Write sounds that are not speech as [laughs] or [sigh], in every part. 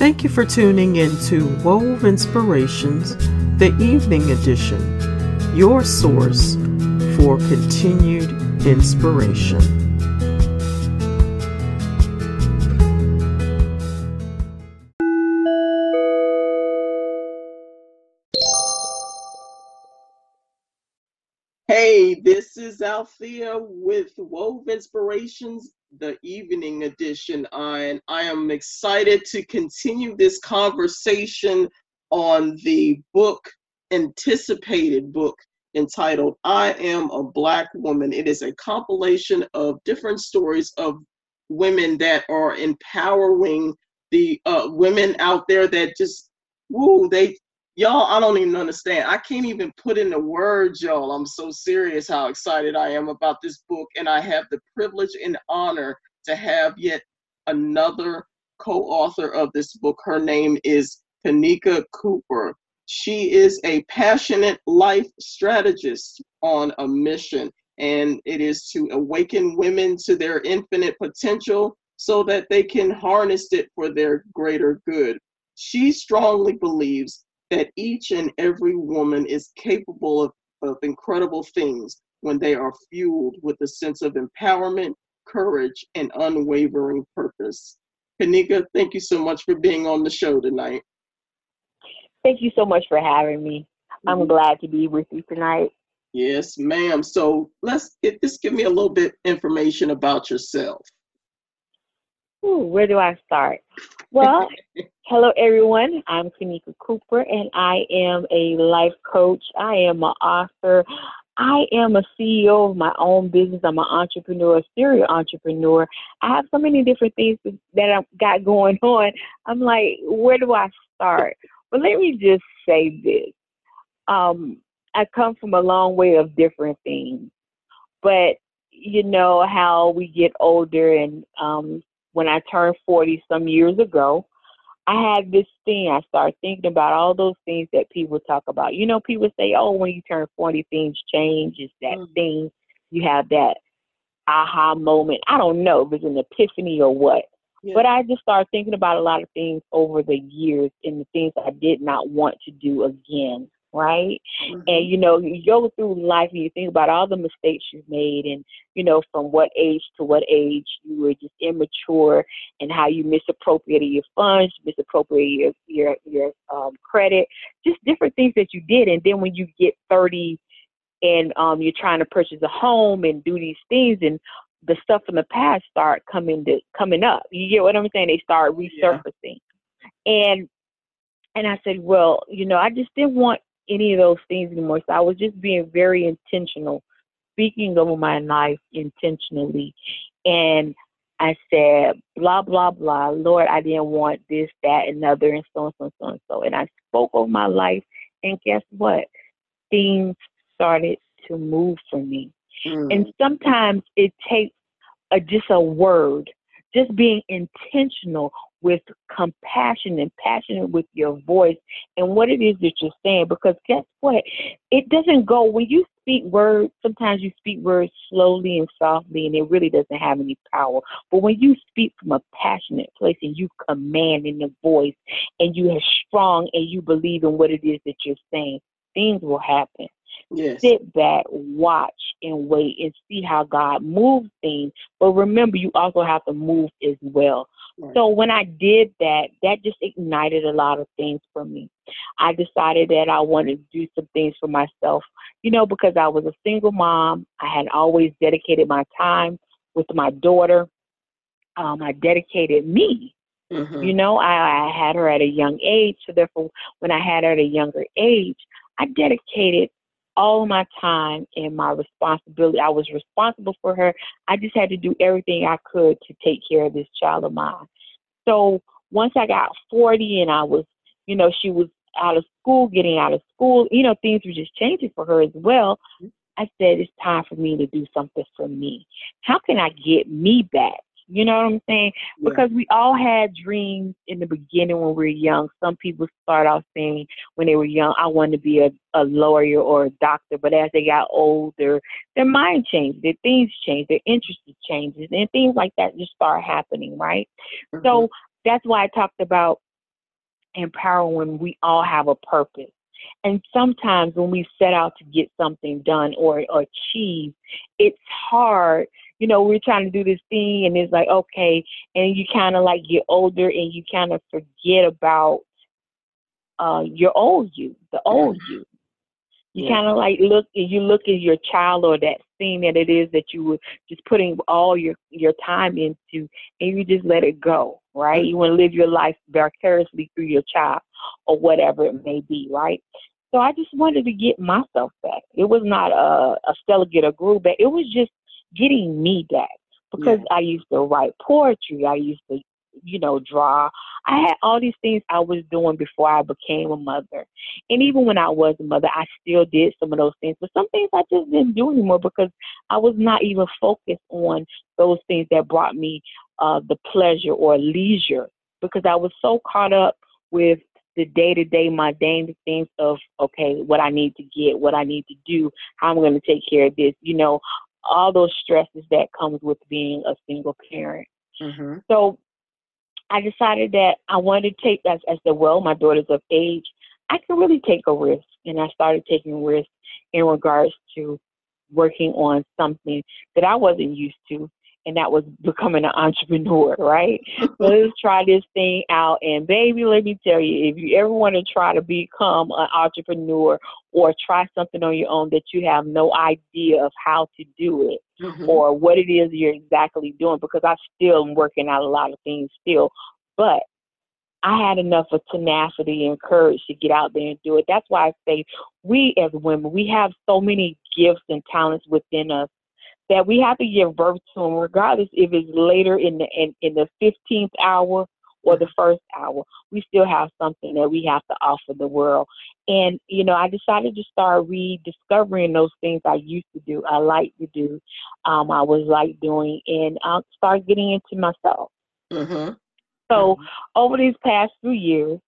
Thank you for tuning in to Wove Inspirations, the evening edition, your source for continued inspiration. Hey, this is Althea with Wove Inspirations, the evening edition. And I am excited to continue this conversation on the book, anticipated book entitled I Am a Black Woman. It is a compilation of different stories of women that are empowering the uh, women out there that just, woo, they y'all i don't even understand. I can't even put in the words y'all. I'm so serious how excited i am about this book and i have the privilege and honor to have yet another co-author of this book. Her name is kanika cooper. She is a passionate life strategist on a mission and it is to awaken women to their infinite potential so that they can harness it for their greater good. She strongly believes that each and every woman is capable of, of incredible things when they are fueled with a sense of empowerment, courage, and unwavering purpose. Kanika, thank you so much for being on the show tonight. Thank you so much for having me. I'm mm-hmm. glad to be with you tonight. Yes, ma'am. So let's get, just give me a little bit information about yourself. Ooh, where do I start? Well, [laughs] hello everyone. I'm Kanika Cooper and I am a life coach. I am an author. I am a CEO of my own business. I'm an entrepreneur, a serial entrepreneur. I have so many different things that I've got going [laughs] on. I'm like, where do I start? But let me just say this. Um, I come from a long way of different things. But you know how we get older and um, when I turned 40 some years ago, I had this thing. I started thinking about all those things that people talk about. You know, people say, oh, when you turn 40, things change. It's that mm. thing. You have that aha moment. I don't know if it's an epiphany or what. Yeah. But I just started thinking about a lot of things over the years and the things I did not want to do again right? Mm-hmm. And you know, you go through life and you think about all the mistakes you've made, and you know, from what age to what age you were just immature, and how you misappropriated your funds, misappropriated your your your um, credit, just different things that you did. And then when you get thirty, and um, you're trying to purchase a home and do these things, and the stuff from the past start coming to coming up. You get what I'm saying? They start resurfacing, yeah. and and I said, well, you know, I just didn't want any of those things anymore. So I was just being very intentional, speaking over my life intentionally. And I said, blah, blah, blah. Lord, I didn't want this, that, and other, and so and so and so and so. And I spoke over my life. And guess what? Things started to move for me. Mm. And sometimes it takes a, just a word, just being intentional with compassion and passionate with your voice and what it is that you're saying. Because guess what? It doesn't go when you speak words, sometimes you speak words slowly and softly and it really doesn't have any power. But when you speak from a passionate place and you command in the voice and you are strong and you believe in what it is that you're saying, things will happen. Yes. Sit back, watch, and wait and see how God moves things. But remember, you also have to move as well. So when I did that, that just ignited a lot of things for me. I decided that I wanted to do some things for myself, you know, because I was a single mom. I had always dedicated my time with my daughter. Um, I dedicated me. Mm-hmm. You know, I, I had her at a young age. So therefore, when I had her at a younger age, I dedicated all my time and my responsibility. I was responsible for her. I just had to do everything I could to take care of this child of mine. So once I got 40 and I was, you know, she was out of school, getting out of school, you know, things were just changing for her as well. Mm-hmm. I said, it's time for me to do something for me. How can I get me back? You know what I'm saying? Yeah. Because we all had dreams in the beginning when we were young. Some people start off saying when they were young, I want to be a, a lawyer or a doctor. But as they got older, their mind changed, their things changed, their interests changes, and things like that just start happening, right? Mm-hmm. So that's why I talked about empowering when we all have a purpose. And sometimes when we set out to get something done or, or achieve, it's hard. You know, we're trying to do this thing and it's like, okay, and you kind of like get older and you kind of forget about uh, your old you, the old you. You yeah. kind of like look, you look at your child or that thing that it is that you were just putting all your your time into, and you just let it go, right? You want to live your life vicariously through your child or whatever it may be, right? So I just wanted to get myself back. It was not a, a Stella get a groove back. It was just getting me back because yeah. I used to write poetry. I used to you know, draw. I had all these things I was doing before I became a mother. And even when I was a mother, I still did some of those things. But some things I just didn't do anymore because I was not even focused on those things that brought me uh, the pleasure or leisure because I was so caught up with the day to day mundane things of okay, what I need to get, what I need to do, how I'm going to take care of this, you know, all those stresses that comes with being a single parent. Mm-hmm. So I decided that I wanted to take, as I said, well, my daughter's of age. I can really take a risk. And I started taking risks in regards to working on something that I wasn't used to and that was becoming an entrepreneur, right? [laughs] Let's try this thing out. And baby, let me tell you, if you ever want to try to become an entrepreneur or try something on your own that you have no idea of how to do it mm-hmm. or what it is you're exactly doing, because I still am working out a lot of things still, but I had enough of tenacity and courage to get out there and do it. That's why I say we as women, we have so many gifts and talents within us that we have to give birth to them, regardless if it's later in the in, in the fifteenth hour or the first hour. We still have something that we have to offer the world. And you know, I decided to start rediscovering those things I used to do. I like to do. Um, I was like doing, and I start getting into myself. Mm-hmm. So mm-hmm. over these past few years,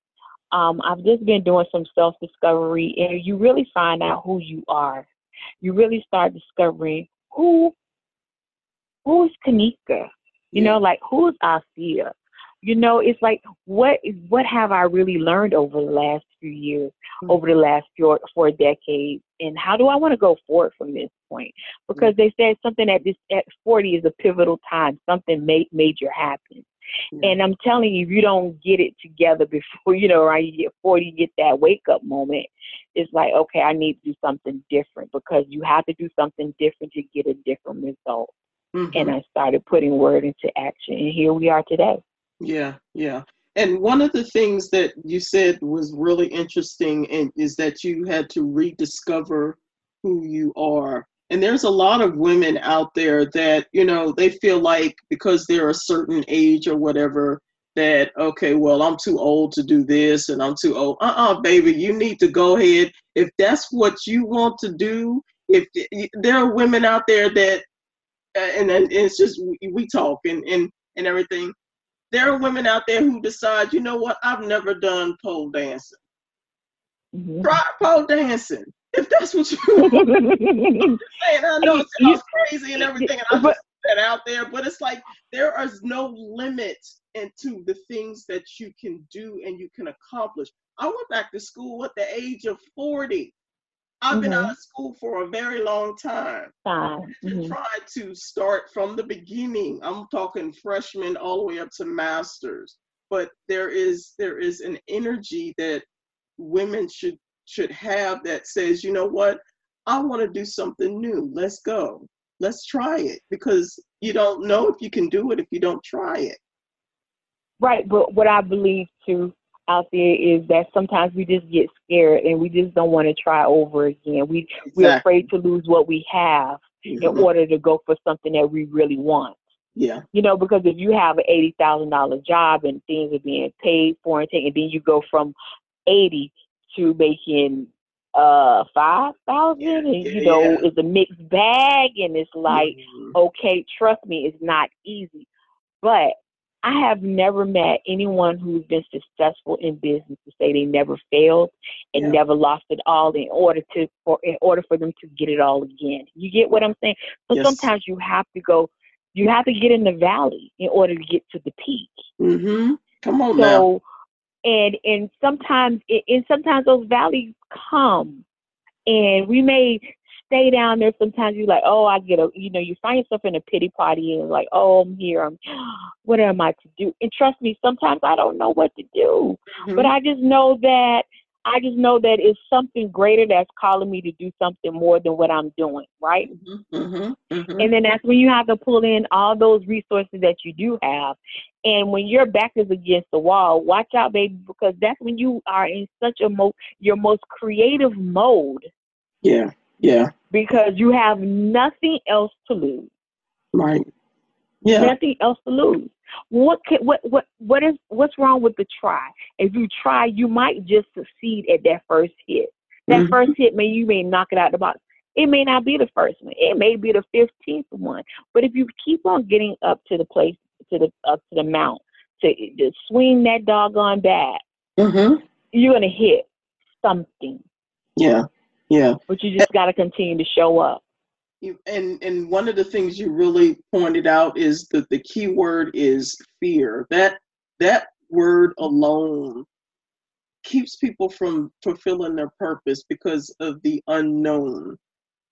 um, I've just been doing some self discovery, and you really find out who you are. You really start discovering who who's Kanika? You know, like who's Althea? You know, it's like what is what have I really learned over the last few years, mm-hmm. over the last four, four decades, and how do I want to go forward from this point? Because mm-hmm. they said something at this at forty is a pivotal time. Something ma- major happens. And I'm telling you, if you don't get it together before, [laughs] you know, right, you get 40, you get that wake up moment, it's like, okay, I need to do something different because you have to do something different to get a different result. Mm-hmm. And I started putting word into action, and here we are today. Yeah, yeah. And one of the things that you said was really interesting and is that you had to rediscover who you are. And there's a lot of women out there that, you know, they feel like because they're a certain age or whatever, that okay well i'm too old to do this and i'm too old. Uh-uh baby you need to go ahead. If that's what you want to do if there are women out there that uh, and, and it's just we, we talk and, and and everything. There are women out there who decide you know what i've never done pole dancing. Mm-hmm. try pole dancing if that's what you want. [laughs] Saying, I know it sounds crazy and everything, and I just that out there, but it's like there is no limit into the things that you can do and you can accomplish. I went back to school at the age of 40. I've mm-hmm. been out of school for a very long time. Mm-hmm. Tried to start from the beginning. I'm talking freshman all the way up to masters. But there is there is an energy that women should should have that says, you know what, I want to do something new. Let's go. Let's try it because you don't know if you can do it if you don't try it. Right, but what I believe too out there is that sometimes we just get scared and we just don't want to try over again. We exactly. we're afraid to lose what we have mm-hmm. in order to go for something that we really want. Yeah. You know, because if you have an eighty thousand dollar job and things are being paid for and taken, and then you go from eighty to making uh five thousand and you know yeah. it's a mixed bag and it's like mm-hmm. okay trust me it's not easy but I have never met anyone who's been successful in business to say they never failed and yeah. never lost it all in order to for in order for them to get it all again. You get what I'm saying? So yes. sometimes you have to go you have to get in the valley in order to get to the peak. Mhm. Come on so, now. And and sometimes and sometimes those valleys come and we may stay down there sometimes you're like oh i get a you know you find yourself in a pity party and like oh i'm here i'm [gasps] what am i to do and trust me sometimes i don't know what to do mm-hmm. but i just know that I just know that it's something greater that's calling me to do something more than what I'm doing, right? Mm-hmm, mm-hmm, mm-hmm. And then that's when you have to pull in all those resources that you do have. And when your back is against the wall, watch out, baby, because that's when you are in such a mo your most creative mode. Yeah, yeah. Because you have nothing else to lose. Right. Yeah. Nothing else to lose. What can, what what what is what's wrong with the try? If you try, you might just succeed at that first hit. That mm-hmm. first hit, may you may knock it out of the box. It may not be the first one. It may be the fifteenth one. But if you keep on getting up to the place to the up to the mount to, to swing that doggone bat, mm-hmm. you're gonna hit something. Yeah, yeah. But you just got to continue to show up and and one of the things you really pointed out is that the key word is fear that that word alone keeps people from fulfilling their purpose because of the unknown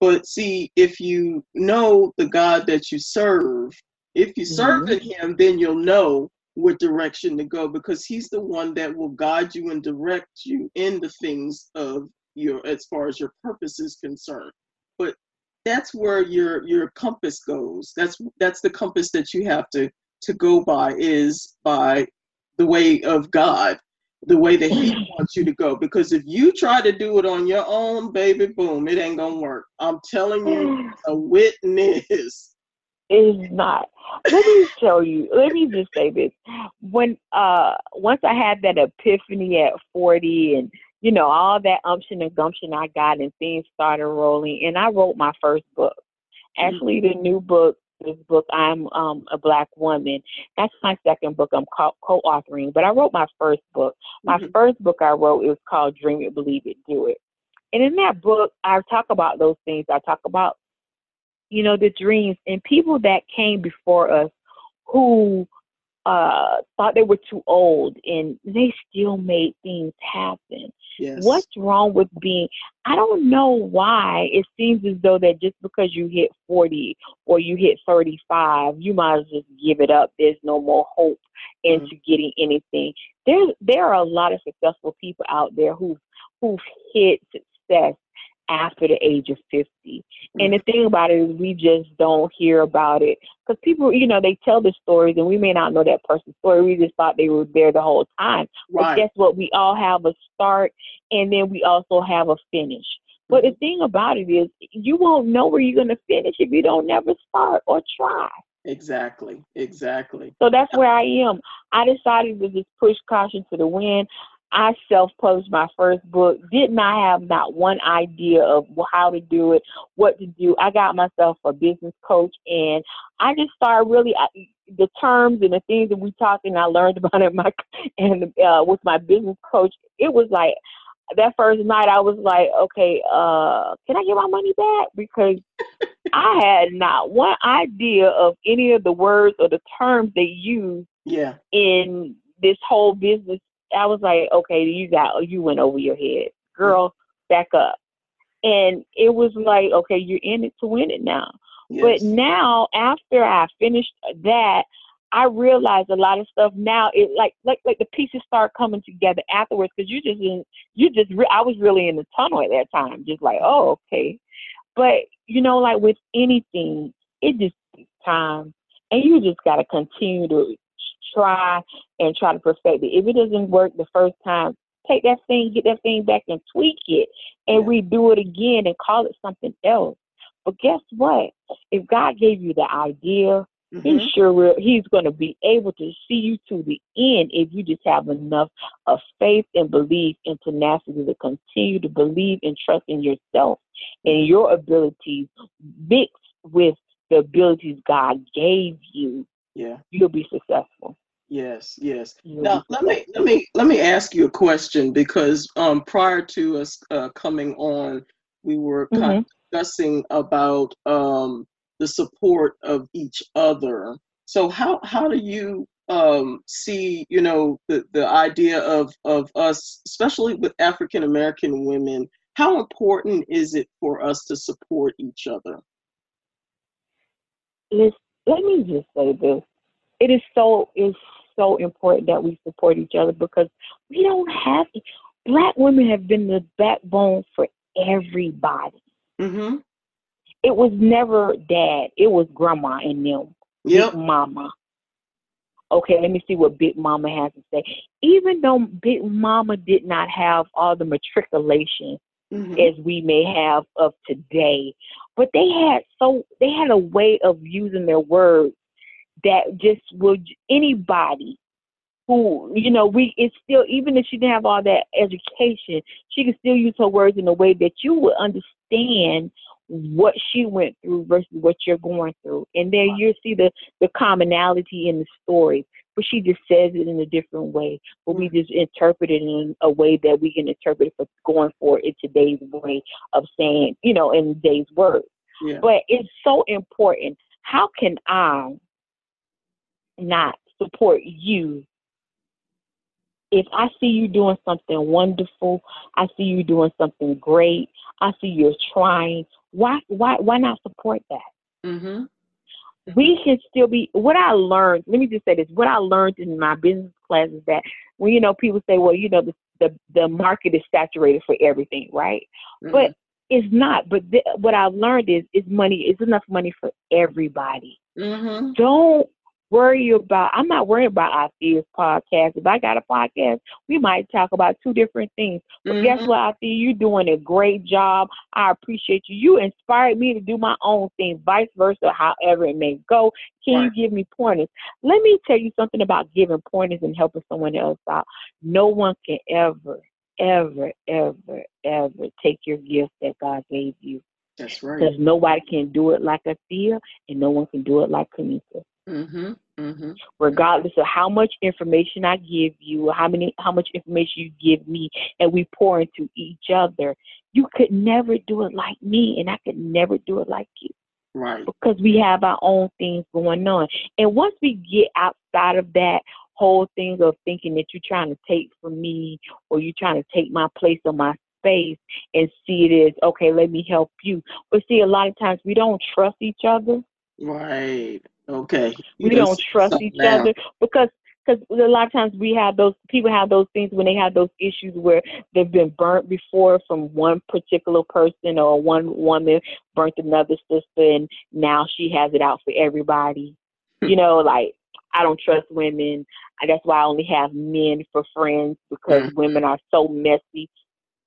but see if you know the god that you serve if you serve mm-hmm. him then you'll know what direction to go because he's the one that will guide you and direct you in the things of your as far as your purpose is concerned but that's where your your compass goes. That's that's the compass that you have to to go by is by the way of God, the way that He [laughs] wants you to go. Because if you try to do it on your own, baby, boom, it ain't gonna work. I'm telling you, [sighs] a witness. Is not. Let me show you. Let me just say this. When uh once I had that epiphany at 40 and you know, all that umption and gumption I got and things started rolling. And I wrote my first book. Actually, the new book, this book, I'm um, a Black woman. That's my second book I'm co authoring. But I wrote my first book. My mm-hmm. first book I wrote it was called Dream It, Believe It, Do It. And in that book, I talk about those things. I talk about, you know, the dreams and people that came before us who uh, thought they were too old and they still made things happen. Yes. What's wrong with being? I don't know why it seems as though that just because you hit 40 or you hit 35, you might as well just give it up. There's no more hope into mm-hmm. getting anything. There, there are a lot of successful people out there who've who've hit success after the age of 50. Mm-hmm. And the thing about it is, we just don't hear about it because people, you know, they tell the stories and we may not know that person's story. We just thought they were there the whole time. Right. But guess what? We all have a start and then we also have a finish. But the mm-hmm. thing about it is, you won't know where you're going to finish if you don't never start or try. Exactly, exactly. So that's where I am. I decided to just push caution to the wind. I self published my first book, did not I have not one idea of how to do it, what to do. I got myself a business coach and I just started really I, the terms and the things that we talked and I learned [laughs] about it my and uh, with my business coach. It was like that first night I was like, okay, uh, can I get my money back? Because [laughs] I had not one idea of any of the words or the terms they use yeah. in this whole business I was like, okay, you got you went over your head, girl, back up. And it was like, okay, you're in it to win it now. Yes. But now, after I finished that, I realized a lot of stuff now. It like like like the pieces start coming together afterwards because you just in, you just re- I was really in the tunnel at that time, just like oh okay. But you know, like with anything, it just takes time, and you just gotta continue to try and try to perfect it. If it doesn't work the first time, take that thing, get that thing back and tweak it and yeah. redo it again and call it something else. But guess what? If God gave you the idea, mm-hmm. He's sure will, He's going to be able to see you to the end if you just have enough of faith and belief and tenacity to continue to believe and trust in yourself and your abilities mixed with the abilities God gave you. Yeah, you'll be successful. Yes, yes. Now let me let me let me ask you a question because um, prior to us uh, coming on, we were mm-hmm. kind of discussing about um, the support of each other. So how how do you um, see, you know, the, the idea of, of us, especially with African American women, how important is it for us to support each other? Let's, let me just say this. It is so it's so important that we support each other because we don't have black women have been the backbone for everybody. Mm-hmm. It was never dad. It was grandma and them. Yep. Big mama. Okay, let me see what Big Mama has to say. Even though Big Mama did not have all the matriculation Mm-hmm. as we may have of today, but they had so they had a way of using their words that just would anybody who you know we it's still even if she didn't have all that education, she could still use her words in a way that you would understand what she went through versus what you're going through. And there you see the, the commonality in the story. But she just says it in a different way. But we just interpret it in a way that we can interpret it for going for it today's way of saying, you know, in today's words. Yeah. But it's so important. How can I not support you if I see you doing something wonderful, I see you doing something great, I see you're trying, why why why not support that? Mm-hmm. We can still be what I learned, let me just say this, what I learned in my business class is that when you know people say, Well, you know, the the, the market is saturated for everything, right? Mm-hmm. But it's not. But th- what I've learned is is money is enough money for everybody. Mm-hmm. Don't worry about I'm not worried about Althea's podcast. If I got a podcast, we might talk about two different things. But guess Mhm. what, Althea? You're doing a great job. I appreciate you. You inspired me to do my own thing, vice versa, however it may go. Can Right. you give me pointers? Let me tell you something about giving pointers and helping someone else out. No one can ever, ever, ever, ever take your gift that God gave you. That's right. Because nobody can do it like Althea and no one can do it like Kanika Mm-hmm. Mm-hmm. regardless of how much information I give you, or how many how much information you give me, and we pour into each other. You could never do it like me, and I could never do it like you Right. because we have our own things going on. And once we get outside of that whole thing of thinking that you're trying to take from me or you're trying to take my place or my space and see it as okay, let me help you. But see, a lot of times we don't trust each other Right. Okay. You we don't trust each now. other because because a lot of times we have those people have those things when they have those issues where they've been burnt before from one particular person or one woman burnt another sister and now she has it out for everybody you know like i don't trust women that's why i only have men for friends because Mhm. women are so messy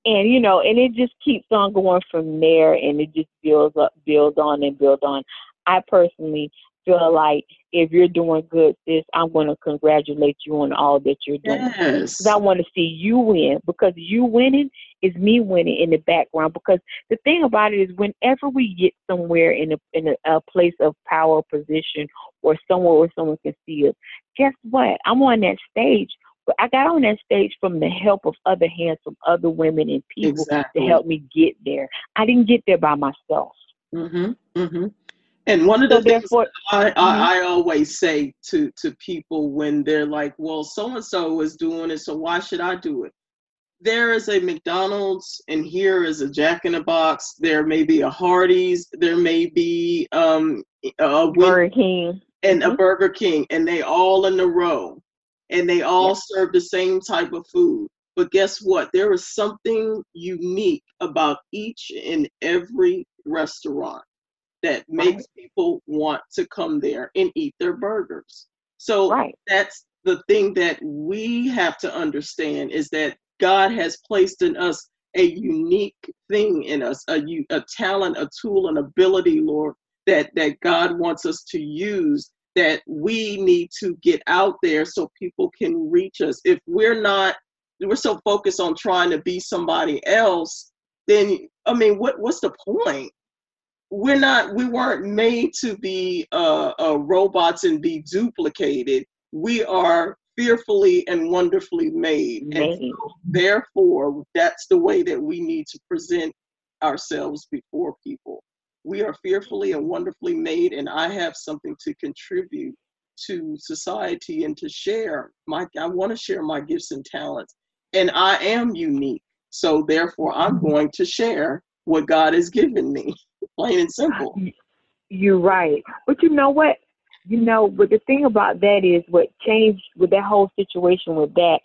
and you know and it just keeps on going from there and it just builds up builds on and builds on i personally feel like if you're doing good, sis, I'm going to congratulate you on all that you're doing. Yes. Because I want to see you win. Because you winning is me winning in the background. Because the thing about it is, whenever we get somewhere in a in a, a place of power, position, or somewhere where someone can see us, guess what? I'm on that stage. But I got on that stage from the help of other hands, from other women and people Exactly. to help me get there. I didn't get there by myself. Mm-hmm. Mm-hmm. And one of the So things therefore, I, Mhm. I, I always say to, to people when they're like, well, so and so is doing it, so why should I do it? There is a McDonald's, and here is a Jack in the Box. There may be a Hardee's. There may be um, a Burger King. and a Mhm. Burger King, and they all in a row, and they all Yeah. serve the same type of food. But guess what? There is something unique about each and every restaurant that makes people want to come there and eat their burgers. So Right. that's the thing that we have to understand is that God has placed in us a unique thing in us, a, a talent, a tool, an ability, Lord, that, that God wants us to use that we need to get out there so people can reach us. If we're not, we're so focused on trying to be somebody else, then I mean, what what's the point? We're not, we weren't made to be uh, uh, robots and be duplicated. We are fearfully and wonderfully made. And Made. therefore, that's the way that we need to present ourselves before people. We are fearfully and wonderfully made, and I have something to contribute to society and to share my I want to share my gifts and talents. And I am unique. So therefore I'm mm-hmm. going to share what God has given me. Plain and simple. You're right. But you know what? You know, but the thing about that is what changed with that whole situation with that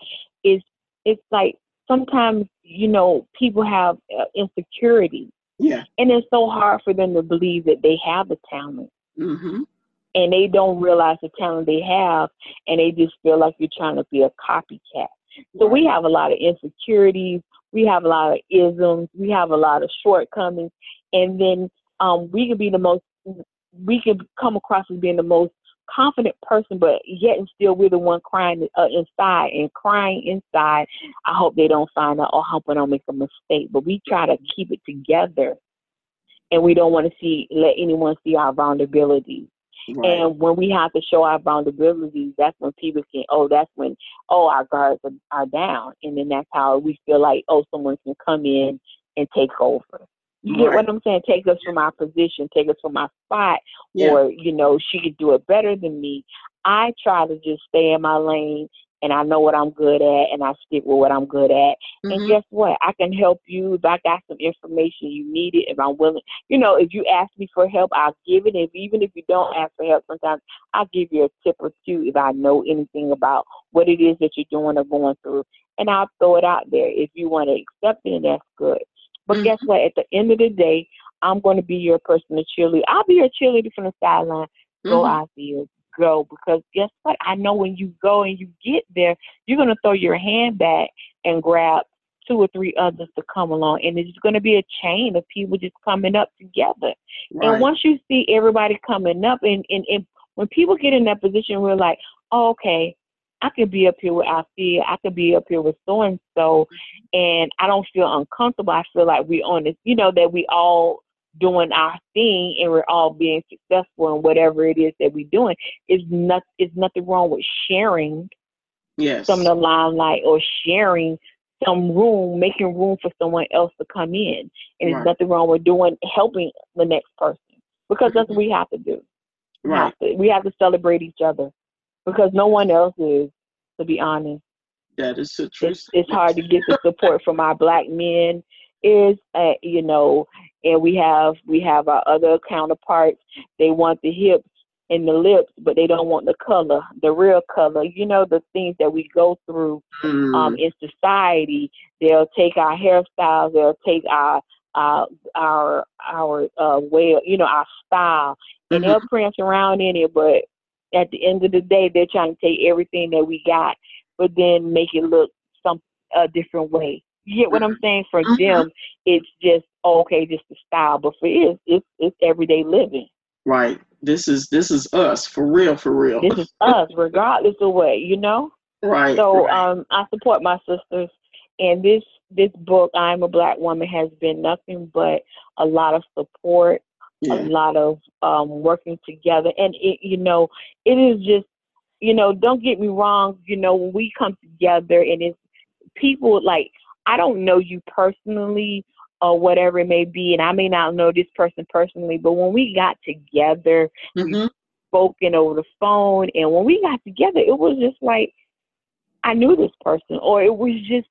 is it's like sometimes, you know, people have uh, insecurity. Yeah. And it's so hard for them to believe that they have the talent. Mm-hmm and they don't realize the talent they have and they just feel like you're trying to be a copycat. So we have a lot of insecurities, we have a lot of isms, we have a lot of shortcomings, and then um, we can be the most, we can come across as being the most confident person, but yet and still we're the one crying uh, inside and crying inside. I hope they don't find out or hope I don't make a mistake, but we try to keep it together, and we don't want to see let anyone see our vulnerabilities. Right. And when we have to show our vulnerabilities, that's when people can, oh, that's when, oh, our guards are, are down. And then that's how we feel like, oh, someone can come in and take over. You right. get what I'm saying? Take us from our position, take us from our spot, yeah. or, you know, she could do it better than me. I try to just stay in my lane and I know what I'm good at and I stick with what I'm good at. Mm-hmm. And guess what? I can help you if I got some information you need it, if I'm willing. You know, if you ask me for help, I'll give it. If even if you don't ask for help, sometimes I'll give you a tip or two if I know anything about what it is that you're doing or going through. And I'll throw it out there. If you want to accept it, that's good. But mm-hmm. guess what? At the end of the day, I'm going to be your personal cheerleader. I'll be your cheerleader from the sideline. Go mm-hmm. out there, go because guess what? I know when you go and you get there, you're going to throw your hand back and grab two or three others to come along. And it's going to be a chain of people just coming up together. Right. And once you see everybody coming up, and, and, and when people get in that position, we're like, oh, okay, I could be up here with Althea. I could be up here with so and so, and I don't feel uncomfortable. I feel like we're on this, you know, that we all doing our thing and we're all being successful in whatever it is that we're doing. Is not is nothing wrong with sharing yes. some of the limelight or sharing some room, making room for someone else to come in. And right. there's nothing wrong with doing helping the next person. Because that's what we have to do. We right. have to, we have to celebrate each other. Because no one else is, to be honest. That is the truth. It's, it's hard to get the support from our black men is uh, you know and we have we have our other counterparts they want the hips and the lips but they don't want the color the real color you know the things that we go through mm. um in society they'll take our hairstyles they'll take our our our our uh way you know our style and mm-hmm. they'll prance around in it but at the end of the day they're trying to take everything that we got but then make it look some a different way you get what I'm saying? For mm-hmm. them, it's just oh, okay, just the style, but for it, it's it's everyday living. Right. This is this is us for real, for real. This is us, regardless of what you know. Right. So right. um, I support my sisters, and this this book, I'm a Black Woman, has been nothing but a lot of support, yeah. a lot of um, working together, and it, you know, it is just, you know, don't get me wrong, you know, when we come together and it's people like I don't know you personally or whatever it may be, and I may not know this person personally, but when we got together, mm-hmm. spoken over the phone, and when we got together, it was just like I knew this person, or it was just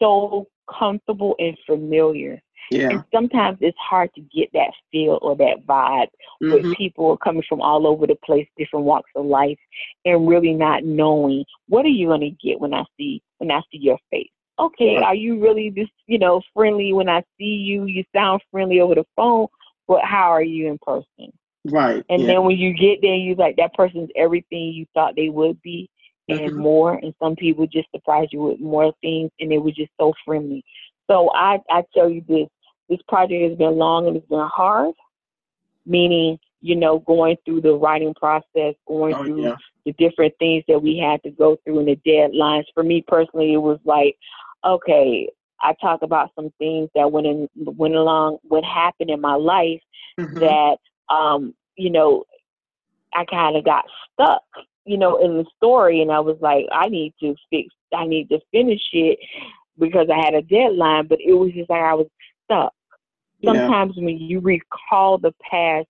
so comfortable and familiar. Yeah. And sometimes it's hard to get that feel or that vibe mm-hmm. with people coming from all over the place, different walks of life, and really not knowing what are you gonna get when I see when I see your face okay, are you really just, you know, friendly when I see you? You sound friendly over the phone, but how are you in person? Right. And yeah. then when you get there, you like that person's everything you thought they would be and mm-hmm. more. And some people just surprise you with more things, and they were just so friendly. So I, I tell you this: this project has been long and it's been hard. Meaning, you know, going through the writing process, going oh, through yeah. the different things that we had to go through and the deadlines. For me personally, it was like, okay, I talk about some things that went in went along what happened in my life mm-hmm. that um, you know, I kind of got stuck, you know, in the story and I was like, I need to fix I need to finish it because I had a deadline, but it was just like I was stuck. Sometimes yeah. when you recall the past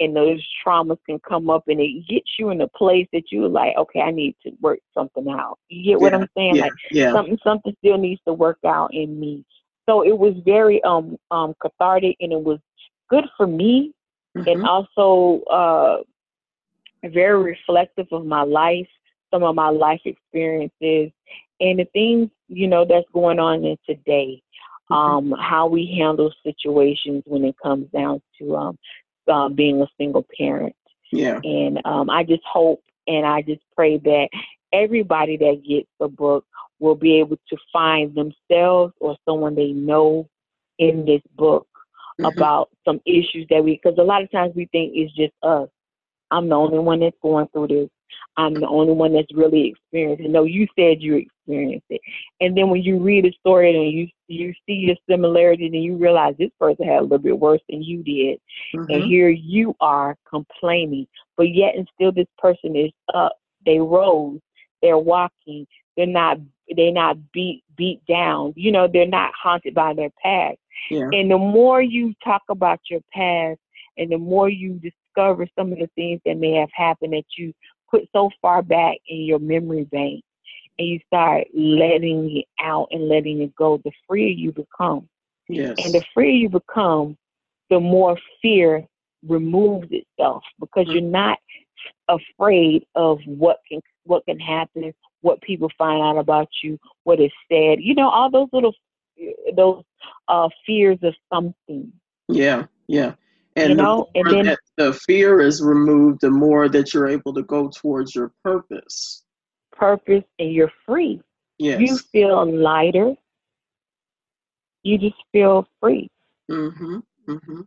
and those traumas can come up and it gets you in a place that you're like, okay, I need to work something out. You get what I'm saying? yeah, Like yeah. something something still needs to work out in me. So it was very um um cathartic and it was good for me and Mhm. also uh very reflective of my life, some of my life experiences and the things, you know, that's going on in today. Mhm. Um, how we handle situations when it comes down to um uh, being a single parent. Yeah. And um, I just hope and I just pray that everybody that gets the book will be able to find themselves or someone they know in this book Mhm. about some issues that we, because a lot of times we think it's just us. I'm the only one that's going through this. I'm the only one that's really experienced it. No, you said you experienced it. And then when you read a story and you you see the similarities and you realize this person had a little bit worse than you did and Mhm. here you are complaining, but yet and still this person is up. They rose. They're walking. They're not. They're not beat beat down. You know, they're not haunted by their past. Yeah. And the more you talk about your past, and the more you discover some of the things that may have happened that you put so far back in your memory bank, and you start letting it out and letting it go, the freer you become. Yes. And the freer you become, the more fear removes itself because Mm. you're not afraid of what can what can happen, what people find out about you, what is said. You know, all those little those uh fears of something. Yeah, yeah. And You the know, and then- that the fear is removed, the more that you're able to go towards your purpose. Purpose and you're free. Yes. You feel lighter. You just feel free. mm-hmm. Mm-hmm.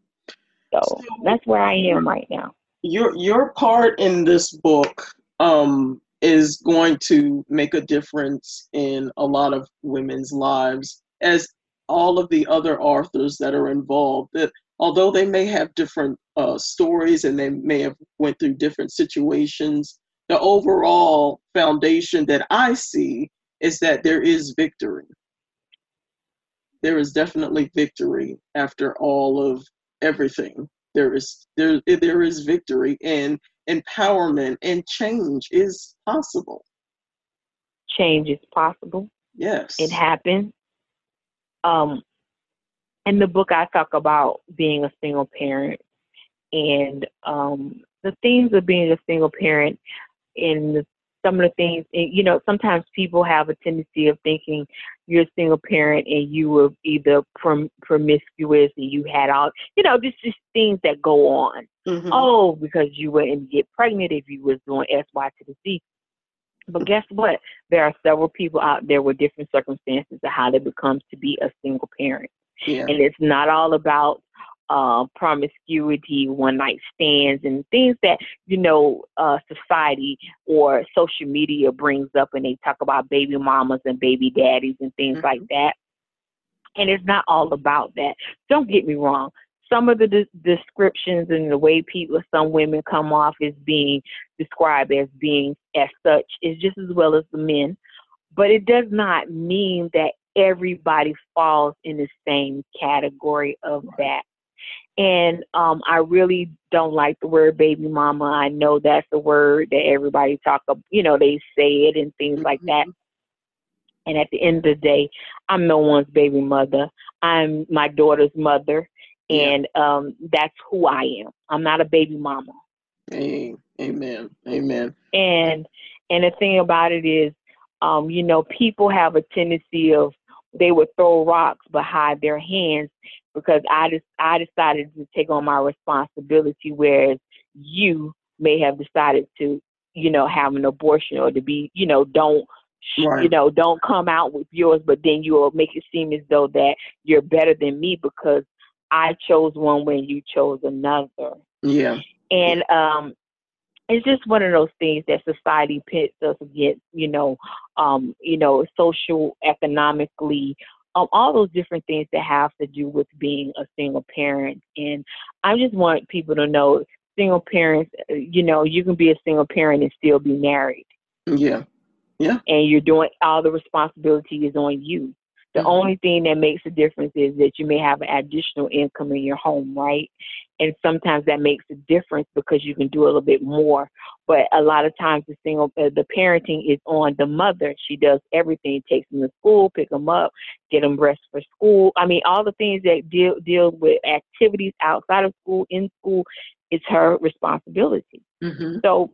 So So- that's where I am right now. Your your part in this book um is going to make a difference in a lot of women's lives as all of the other authors that are involved that although they may have different uh, stories and they may have went through different situations the overall foundation that i see is that there is victory there is definitely victory after all of everything there is there there is victory and empowerment and change is possible Change is possible. yes it happened. Um, in the book, I talk about being a single parent and um, the themes of being a single parent and the, some of the things. And, you know, sometimes people have a tendency of thinking you're a single parent and you were either prom- promiscuous and you had all, you know, just just things that go on. Mhm. Oh, because you wouldn't get pregnant if you was doing X, Y to the Z. But guess what? There are several people out there with different circumstances of how they become to be a single parent. Yeah And it's not all about uh, promiscuity, one night stands, and things that, you know, uh, society or social media brings up and they talk about baby mamas and baby daddies and things Mhm. like that. And it's not all about that. Don't get me wrong. Some of the de- descriptions and the way people, some women come off as being described as being as such is just as well as the men. But it does not mean that everybody falls in the same category of that. And um, I really don't like the word baby mama. I know that's a word that everybody talk about, you know, they say it and things like that. And at the end of the day, I'm no one's baby mother. I'm my daughter's mother, Yeah. and um, that's who I am. I'm not a baby mama. Amen. Amen. Amen. And and the thing about it is, um, you know, people have a tendency of they would throw rocks but hide their hands because I just I decided to take on my responsibility, whereas you may have decided to, you know, have an abortion or to be, you know, don't you know, don't come out with yours, but then you'll make it seem as though that you're better than me because I chose one when you chose another Yeah. and um it's just one of those things that society pits us against you know um you know social economically um all those different things that have to do with being a single parent and i just want people to know single parents uh, you know you can be a single parent and still be married Yeah. Yeah. And you're doing all the responsibility is on you the Mhm. only thing that makes a difference is that you may have an additional income in your home, right? And sometimes that makes a difference because you can do a little bit more. But a lot of times the single uh, the parenting is on the mother. She does everything, takes them to school, pick them up, get them dressed for school. I mean, all the things that deal deal with activities outside of school, in school, it's her responsibility. Mm-hmm. So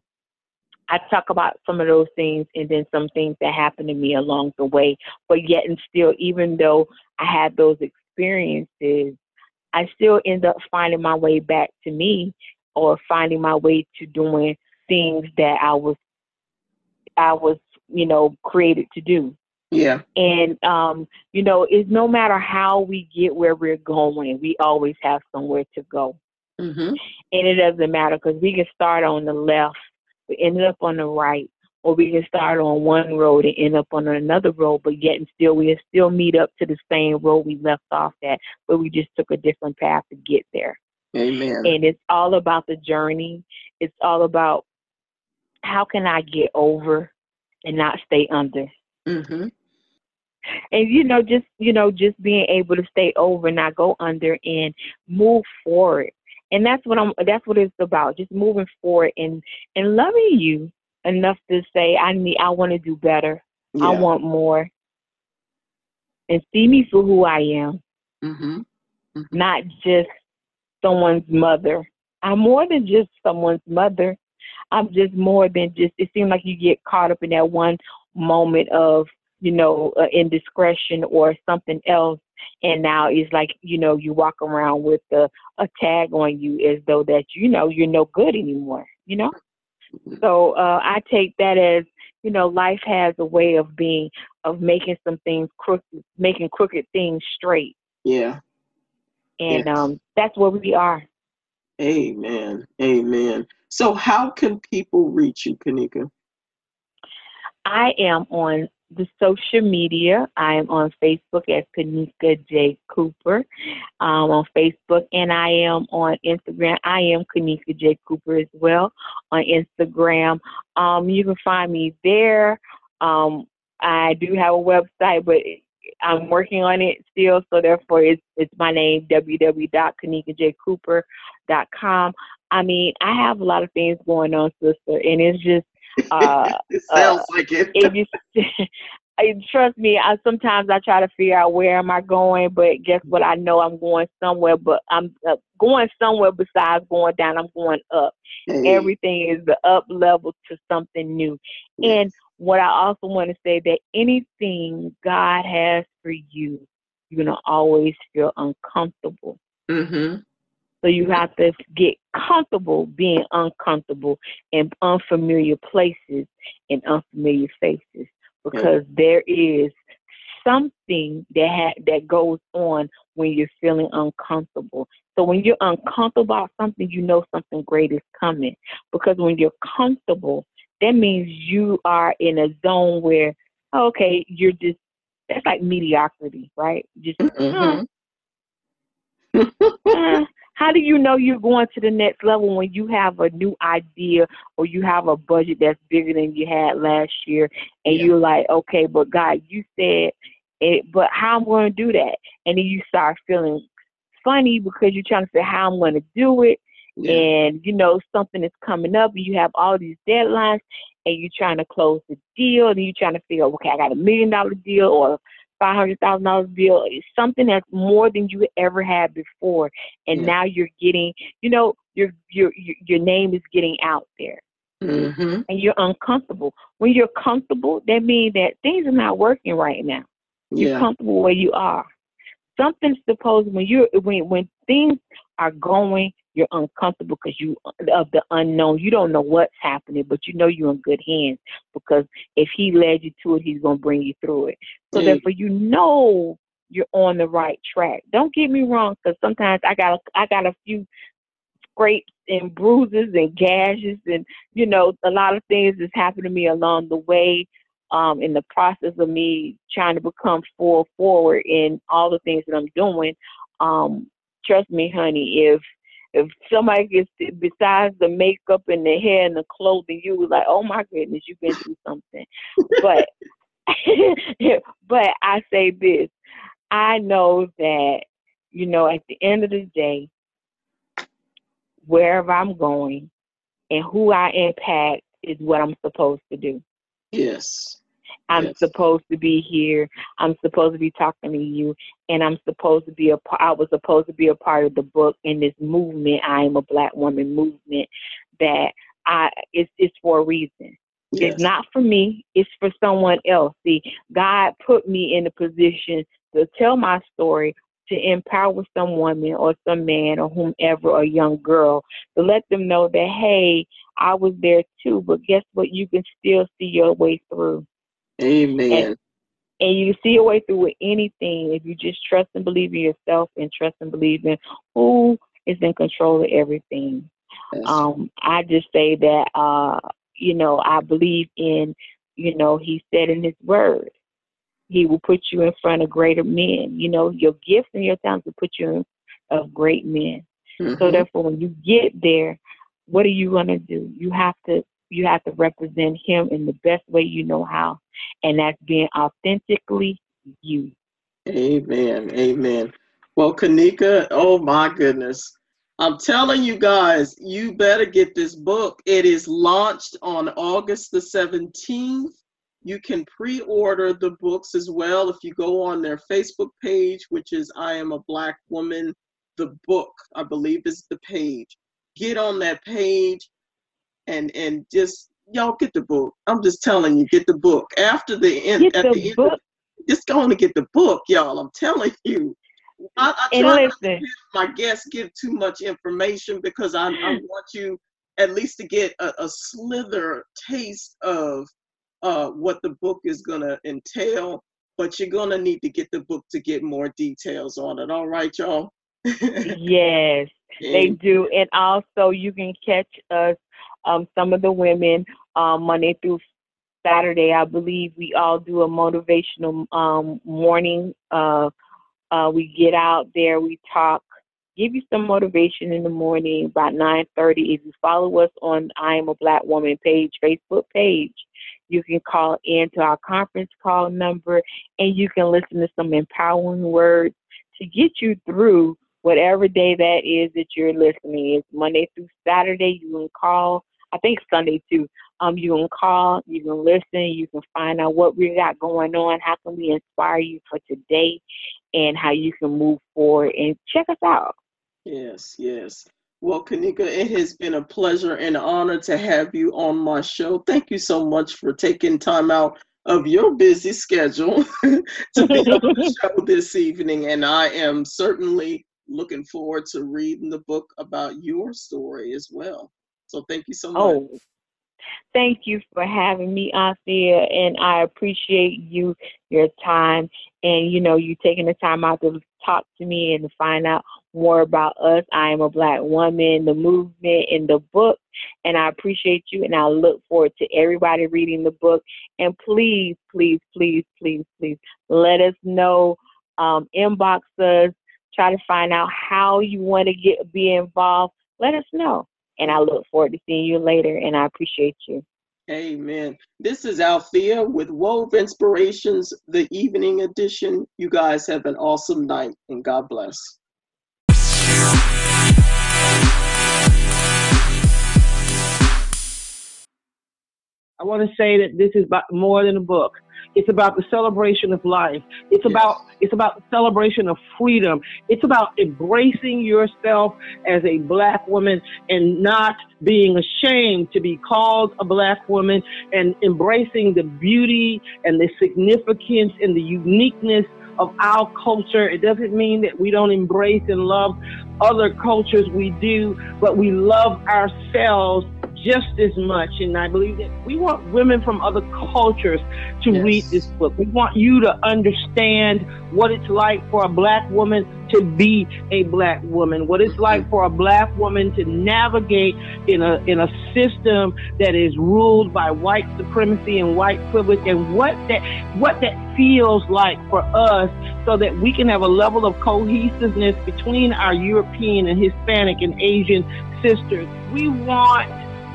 I talk about some of those things and then some things that happened to me along the way. But yet and still, even though I had those experiences, I still end up finding my way back to me or finding my way to doing things that I was I was, you know, created to do. Yeah. And um, you know, it's no matter how we get where we're going, we always have somewhere to go. Mm-hmm. And it doesn't matter because we can start on the left, we end up on the right, or we can start on one road and end up on another road, but yet and still we still meet up to the same road we left off at, but we just took a different path to get there. Amen. And it's all about the journey. It's all about how can I get over and not stay under. Mm-hmm. And you know, just you know, just being able to stay over, and not go under, and move forward. And that's what I'm. That's what it's about. Just moving forward and and loving you enough to say, I need, I want to do better. Yeah. I want more. And see me for who I am. Mm-hmm. Mm-hmm. Not just someone's mother. I'm more than just someone's mother. I'm just more than just, it seems like you get caught up in that one moment of, you know, uh, indiscretion or something else. And now it's like, you know, you walk around with a, a tag on you as though that, you know, you're no good anymore, you know? So uh, I take that as you know, life has a way of being of making some things crooked, making crooked things straight. Yeah. And yes. um, that's where we are. Amen. Amen. So, how can people reach you, Kanika? I am on the social media. I am on Facebook as Kanika J. Cooper um, on Facebook, and I am on Instagram. I am Kanika J. Cooper as well on Instagram. Um, you can find me there. Um, I do have a website, but I'm working on it still, so therefore it's it's my name www.kanikajcooper.com. I mean, I have a lot of things going on, sister, and it's just uh, it [laughs] sounds uh, like it. it just, [laughs] I, trust me, I sometimes I try to figure out where am I going, but guess what? I know I'm going somewhere, but I'm uh, going somewhere besides going down. I'm going up. Hey. Everything is the up level to something new. Yes. And what I also want to say that anything God has for you, you're gonna always feel uncomfortable. Mm-hmm. So you have to get comfortable being uncomfortable in unfamiliar places and unfamiliar faces because there is something that ha- that goes on when you're feeling uncomfortable. So when you're uncomfortable about something, you know something great is coming. Because when you're comfortable, that means you are in a zone where okay, you're just that's like mediocrity, right? Just mm-hmm. uh, [laughs] how do you know you're going to the next level when you have a new idea or you have a budget that's bigger than you had last year and yeah. you're like, okay, but God, you said it, but how I'm going to do that? And then you start feeling funny because you're trying to say how I'm going to do it. Yeah. And you know something is coming up, and you have all these deadlines, and you're trying to close the deal, and you're trying to figure, okay, I got a million dollar deal or five hundred thousand dollars bill is something that's more than you ever had before, and yeah. now you're getting, you know, your your your name is getting out there, mm-hmm. and you're uncomfortable. When you're comfortable, that means that things are not working right now. You're yeah. comfortable where you are. Something's supposed when you're when when things are going you're uncomfortable because you of the unknown. You don't know what's happening, but you know you're in good hands because if he led you to it, he's gonna bring you through it. So mm. therefore, you know you're on the right track. Don't get me wrong, because sometimes I got a, I got a few scrapes and bruises and gashes, and you know a lot of things that's happened to me along the way. Um, in the process of me trying to become full forward in all the things that I'm doing, um, trust me, honey, if if somebody gets besides the makeup and the hair and the clothing, you was like, oh my goodness, you've been through something. but [laughs] but I say this, I know that you know at the end of the day, wherever I'm going and who I impact is what I'm supposed to do. Yes. I'm yes. supposed to be here. I'm supposed to be talking to you, and I'm supposed to be a. I was supposed to be a part of the book in this movement. I am a black woman movement. That I it's it's for a reason. Yes. It's not for me. It's for someone else. See, God put me in a position to tell my story to empower some woman or some man or whomever, a young girl, to let them know that, hey, I was there too, but guess what? You can still see your way through. Amen. And, and you see a way through with anything if you just trust and believe in yourself and trust and believe in who is in control of everything. Yes. Um, I just say that, uh, you know, I believe in, you know, he said in his word, he will put you in front of greater men. You know, your gifts and your talents will put you in front of great men. Mm-hmm. So therefore, when you get there, what are you gonna do? You have to you have to represent him in the best way you know how, and that's being authentically you. Amen. Amen. Well, Kanika, oh my goodness. I'm telling you guys, you better get this book. It is launched on August the 17th. You can pre order the books as well if you go on their Facebook page, which is I Am a Black Woman, the book, I believe is the page. Get on that page and and just y'all get the book. I'm just telling you, get the book. After the end get at the, the book. end, just going to get the book, y'all. I'm telling you. I, I try not to my guests give too much information because I, I [gasps] want you at least to get a, a slither taste of uh, what the book is going to entail, but you're going to need to get the book to get more details on it. All right, y'all? [laughs] yes, they do. And also, you can catch us, um, some of the women, um, Monday through Saturday. I believe we all do a motivational um, morning. Uh, uh, we get out there, we talk, give you some motivation in the morning about 9.30. If you follow us on I Am a Black Woman page, Facebook page, you can call in to our conference call number and you can listen to some empowering words to get you through whatever day that is that you're listening. It's Monday through Saturday. You can call. I think Sunday too. Um, you can call, you can listen, you can find out what we got going on, how can we inspire you for today, and how you can move forward and check us out. Yes, yes. Well, Kanika, it has been a pleasure and honor to have you on my show. Thank you so much for taking time out of your busy schedule [laughs] to be on the [laughs] show this evening. And I am certainly looking forward to reading the book about your story as well. So thank you so much. Oh, thank you for having me, Anthea, and I appreciate you, your time, and you know, you taking the time out to talk to me and to find out more about us. I am a black woman, the movement in the book, and I appreciate you and I look forward to everybody reading the book. And please, please, please, please, please let us know, um, inbox us, try to find out how you want to get be involved. Let us know. And I look forward to seeing you later and I appreciate you. Amen. This is Althea with Wove Inspirations, the evening edition. You guys have an awesome night and God bless. I want to say that this is more than a book. It's about the celebration of life. It's yes. about it's about the celebration of freedom. It's about embracing yourself as a black woman and not being ashamed to be called a black woman and embracing the beauty and the significance and the uniqueness of our culture. It doesn't mean that we don't embrace and love other cultures. We do, but we love ourselves just as much. And I believe that we want women from other cultures to yes. read this book. We want you to understand what it's like for a black woman to be a black woman, what it's like for a black woman to navigate in a in a system that is ruled by white supremacy and white privilege, and what that what that feels like for us, so that we can have a level of cohesiveness between our European and Hispanic and Asian sisters. We want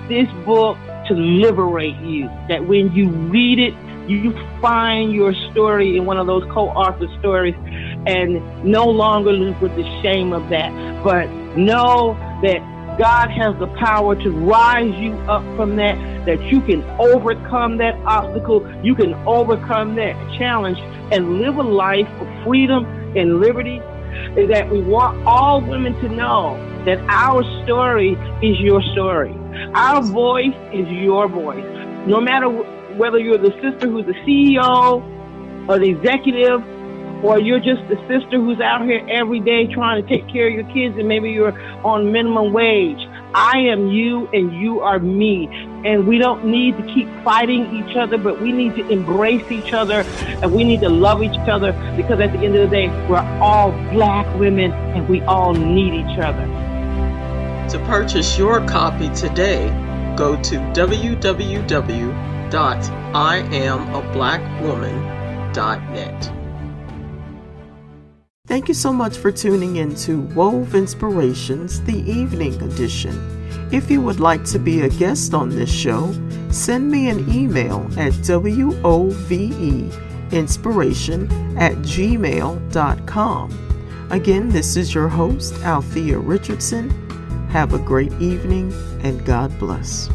this book to liberate you. That when you read it, you find your story in one of those co-author stories and no longer live with the shame of that, but know that God has the power to rise you up from that, that you can overcome that obstacle, you can overcome that challenge and live a life of freedom and liberty. Is that we want all women to know that our story is your story. Our voice is your voice. No matter whether you're the sister who's the CEO or the executive or you're just the sister who's out here every day trying to take care of your kids and maybe you're on minimum wage. I am you and you are me. And we don't need to keep fighting each other, but we need to embrace each other and we need to love each other because at the end of the day, we're all black women and we all need each other. To purchase your copy today, go to www.iamablackwoman.net. Thank you so much for tuning in to Wove Inspirations, the evening edition. If you would like to be a guest on this show, send me an email at woveinspiration at gmail.com. Again, this is your host, Althea Richardson. Have a great evening and God bless.